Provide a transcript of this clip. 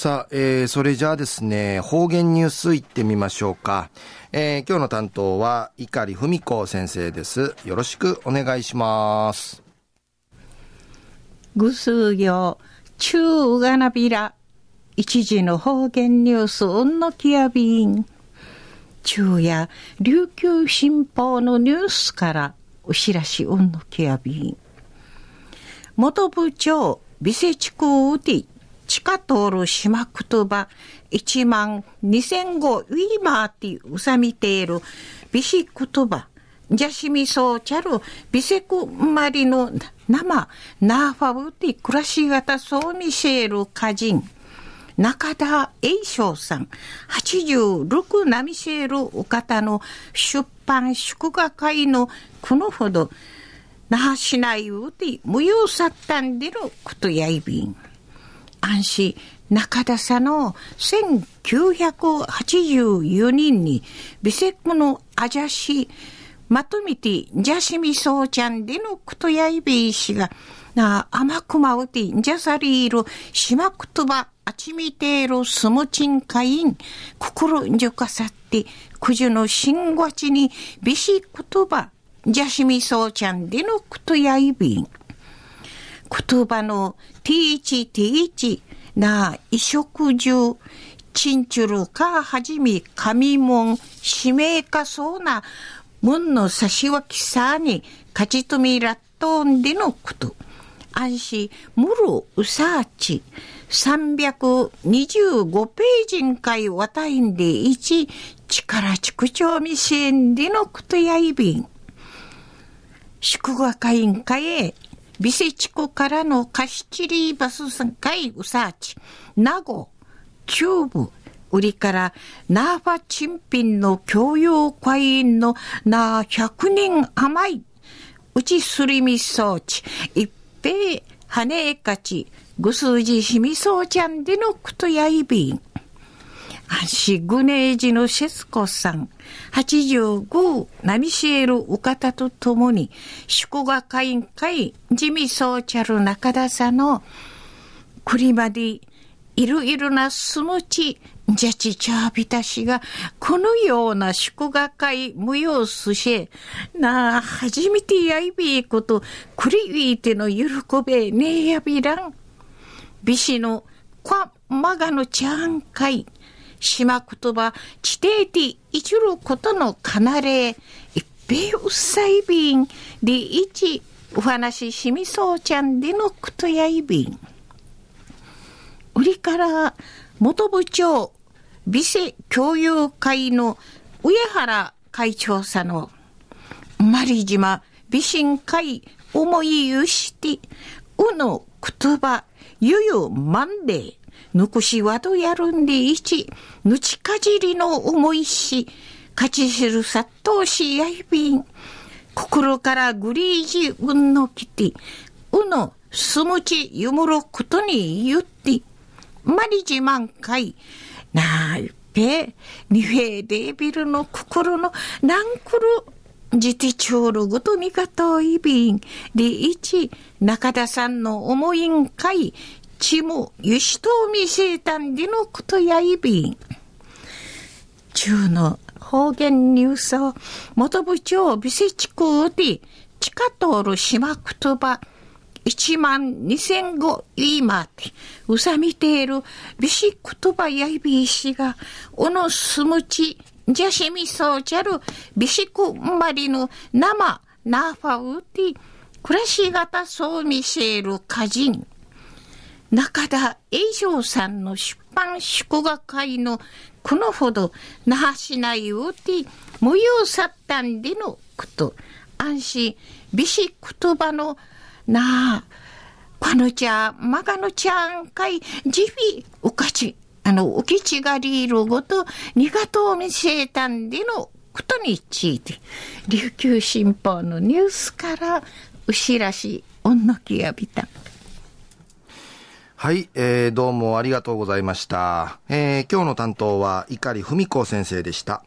さあ、えー、それじゃあですね、方言ニュースいってみましょうか。えー、今日の担当は、碇文子先生です。よろしくお願いします。ぐすよ、中がなびら、一時の方言ニュース、うんのきやびん。中や、琉球新報のニュースから、お知らしうんのきやびん。元部長、美瀬地区うて、地下通る島くとば、一万二千語ウィーマーティうさみている、ビシくとば、ジャシミソーチャル、ビセクマリの生、ナーファウティ暮らし型ソーミシェール歌人、中田栄翔さん、86ナミシェールお方の出版祝賀会のこのほど、那覇市内うて無用さったんでのことやいびん。安心。中田さんの1984人にビセクのアジャシまとめてジャシミソーちゃんでのクトヤイベイ氏がな甘くまうてジャサリール島くとばあちみているスムチンカイン心んじょかさってくじゅのしんごちにビシクトバジャシミソーちゃんでのクトヤイベイ言葉の T1、T1 な衣食住、チンチュルかはじめ神門、使命かそうな、門の差し分きさに勝ちとみらっとんでのこと。安心、むるうさち、325ページんかいわたいんで1、力畜長未支んでのことやいびん。祝賀会員会へビセ地区からのカシチリバスさんかいうさち、名護、中部、売りからナーファチンピンの教養会員のな百人甘い、うちすりみ装置、一平、羽えかち、ぐすじしみそうちゃんでのくとやいびん。シグネージのシェスコさん、85ナミシエルウカタと共に、祝賀会員会ジミソーチャル中田さんの、クリマディ、いろいろなスムチ、ジャチチャービタシが、このような祝賀会無用すし、なあ、初めてやいびいこと、クリウィーテの喜べねえやびらん。ビシの、kwa マガのちゃんかい。島言葉、地底地一ることのかなれ、一平うっさいびん、で一、お話しみそうちゃんでのことやいびん。売りから元部長、美世共有会の上原会長さの、マリ島美神会思いゆして、うの言葉、ゆゆまんで、ぬくしわどやるんでいち、ぬちかじりの思いし、勝ち知る殺到しやいびん。心からグリージうんのきて、うのすむちゆむろことに言って、まりじまんかい、なあいっぺ、にへデービルの心のなんくる、じてちょうるごとにかといびん。で、いち、中田さんの思いんかい、ちもゆしとみせたんでのことやいびん。中の方言ニュースを元部長美瀬地区で地下通る島言葉一万二千語言いまって、うさみている美し言葉やいびいしが、おのすむち、じゃしみそうじゃる美しくんまりの生、なファウティ、暮らし方そう見せる歌人。中田栄翔さんの出版祝賀会のこのほど那覇市内をて無用さったんでのこと、安心、美し言葉のなあ、このちゃん、まがのちゃんかい、じび、おかち、あの、おきちがりるごと、にがとう見せたんでのことについて、琉球新報のニュースから、うしらし、おんのきやびた。はい、えー、どうもありがとうございました。えー、今日の担当は、碇文子先生でした。